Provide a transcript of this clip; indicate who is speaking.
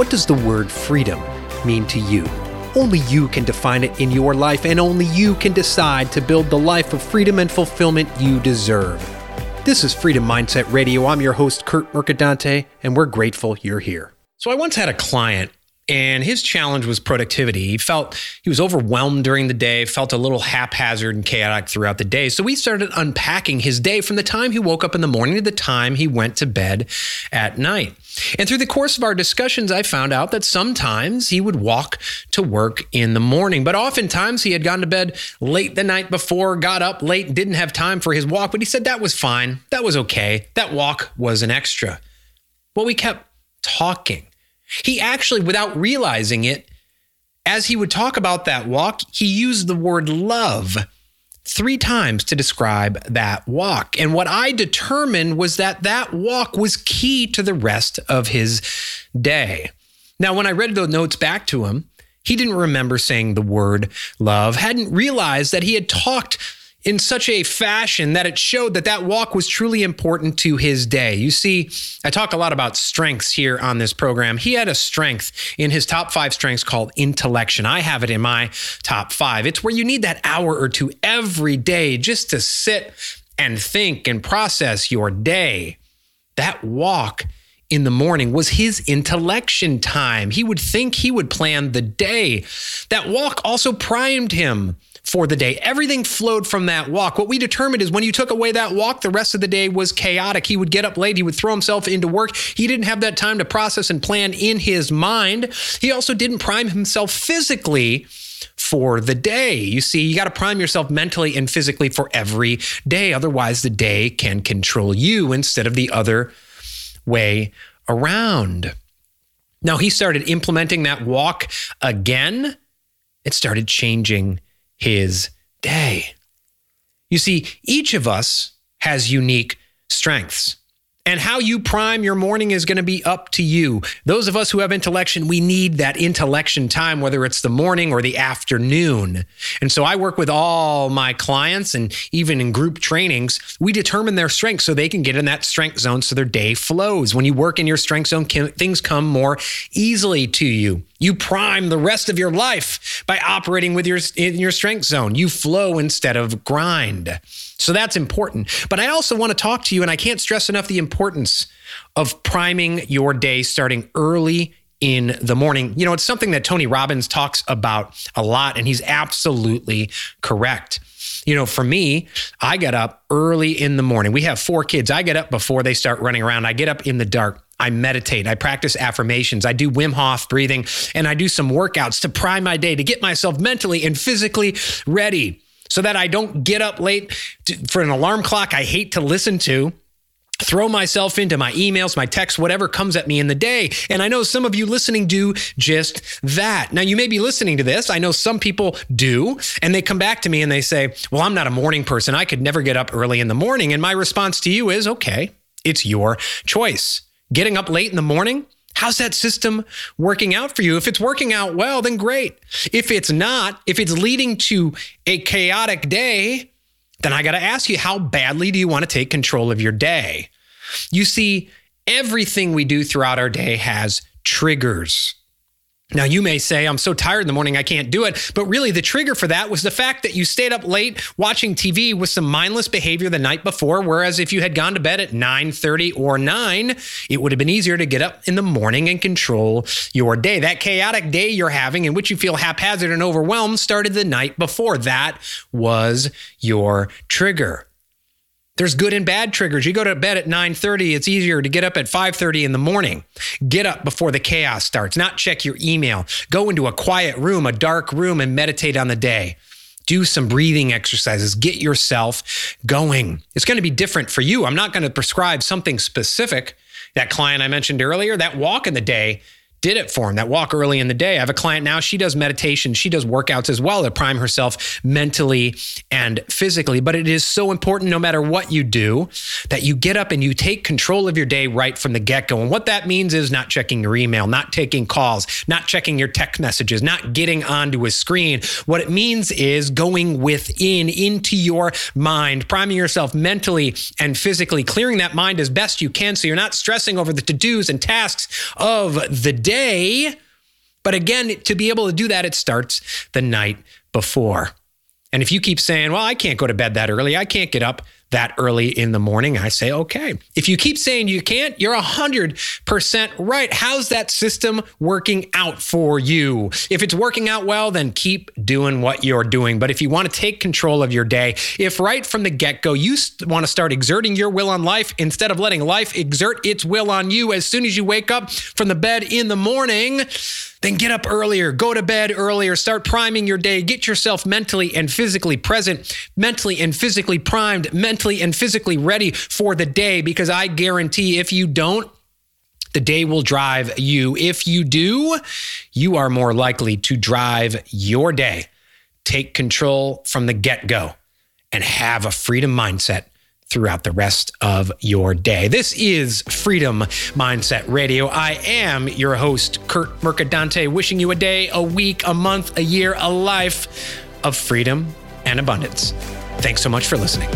Speaker 1: What does the word freedom mean to you? Only you can define it in your life, and only you can decide to build the life of freedom and fulfillment you deserve. This is Freedom Mindset Radio. I'm your host, Kurt Mercadante, and we're grateful you're here. So, I once had a client and his challenge was productivity. He felt he was overwhelmed during the day, felt a little haphazard and chaotic throughout the day. So we started unpacking his day from the time he woke up in the morning to the time he went to bed at night. And through the course of our discussions, I found out that sometimes he would walk to work in the morning, but oftentimes he had gone to bed late the night before, got up late, didn't have time for his walk, but he said that was fine. That was okay. That walk was an extra. Well, we kept talking. He actually, without realizing it, as he would talk about that walk, he used the word love three times to describe that walk. And what I determined was that that walk was key to the rest of his day. Now, when I read the notes back to him, he didn't remember saying the word love, hadn't realized that he had talked in such a fashion that it showed that that walk was truly important to his day. You see, I talk a lot about strengths here on this program. He had a strength in his top five strengths called intellection. I have it in my top five. It's where you need that hour or two every day just to sit and think and process your day. That walk in the morning was his intellection time. He would think, he would plan the day. That walk also primed him for the day. Everything flowed from that walk. What we determined is when you took away that walk, the rest of the day was chaotic. He would get up late, he would throw himself into work. He didn't have that time to process and plan in his mind. He also didn't prime himself physically for the day. You see, you got to prime yourself mentally and physically for every day. Otherwise, the day can control you instead of the other way around. Now, he started implementing that walk again. It started changing his day. You see, each of us has unique strengths. And how you prime your morning is going to be up to you. Those of us who have intellection, we need that intellection time, whether it's the morning or the afternoon. And so I work with all my clients and even in group trainings, we determine their strengths so they can get in that strength zone so their day flows. When you work in your strength zone, things come more easily to you. You prime the rest of your life by operating with your in your strength zone. You flow instead of grind. So that's important. But I also want to talk to you, and I can't stress enough the importance of priming your day starting early in the morning. You know, it's something that Tony Robbins talks about a lot, and he's absolutely correct. You know, for me, I get up early in the morning. We have four kids. I get up before they start running around. I get up in the dark. I meditate, I practice affirmations, I do Wim Hof breathing, and I do some workouts to prime my day to get myself mentally and physically ready so that I don't get up late to, for an alarm clock I hate to listen to throw myself into my emails, my texts, whatever comes at me in the day. And I know some of you listening do just that. Now, you may be listening to this. I know some people do, and they come back to me and they say, Well, I'm not a morning person. I could never get up early in the morning. And my response to you is, Okay, it's your choice getting up late in the morning? How's that system working out for you? If it's working out well, then great. If it's not, if it's leading to a chaotic day, then I got to ask you, how badly do you want to take control of your day? You see, everything we do throughout our day has triggers. Now, you may say, I'm so tired in the morning, I can't do it. But really, the trigger for that was the fact that you stayed up late watching TV with some mindless behavior the night before. Whereas if you had gone to bed at 9 30 or 9, it would have been easier to get up in the morning and control your day. That chaotic day you're having, in which you feel haphazard and overwhelmed, started the night before. That was your trigger. There's good and bad triggers. You go to bed at 9:30, it's easier to get up at 5:30 in the morning. Get up before the chaos starts, not check your email. Go into a quiet room, a dark room and meditate on the day. Do some breathing exercises. Get yourself going. It's going to be different for you. I'm not going to prescribe something specific. That client I mentioned earlier, that walk in the day, did it for him that walk early in the day. I have a client now, she does meditation, she does workouts as well to prime herself mentally and physically. But it is so important, no matter what you do, that you get up and you take control of your day right from the get go. And what that means is not checking your email, not taking calls, not checking your text messages, not getting onto a screen. What it means is going within into your mind, priming yourself mentally and physically, clearing that mind as best you can so you're not stressing over the to dos and tasks of the day But again, to be able to do that, it starts the night before. And if you keep saying, well, I can't go to bed that early, I can't get up that early in the morning, I say, okay. If you keep saying you can't, you're 100% right. How's that system working out for you? If it's working out well, then keep doing what you're doing. But if you want to take control of your day, if right from the get go you want to start exerting your will on life instead of letting life exert its will on you as soon as you wake up from the bed in the morning, then get up earlier, go to bed earlier, start priming your day, get yourself mentally and physically present, mentally and physically primed, mentally and physically ready for the day. Because I guarantee if you don't, the day will drive you. If you do, you are more likely to drive your day. Take control from the get go and have a freedom mindset throughout the rest of your day. This is Freedom Mindset Radio. I am your host, Kurt Mercadante, wishing you a day, a week, a month, a year, a life of freedom and abundance. Thanks so much for listening.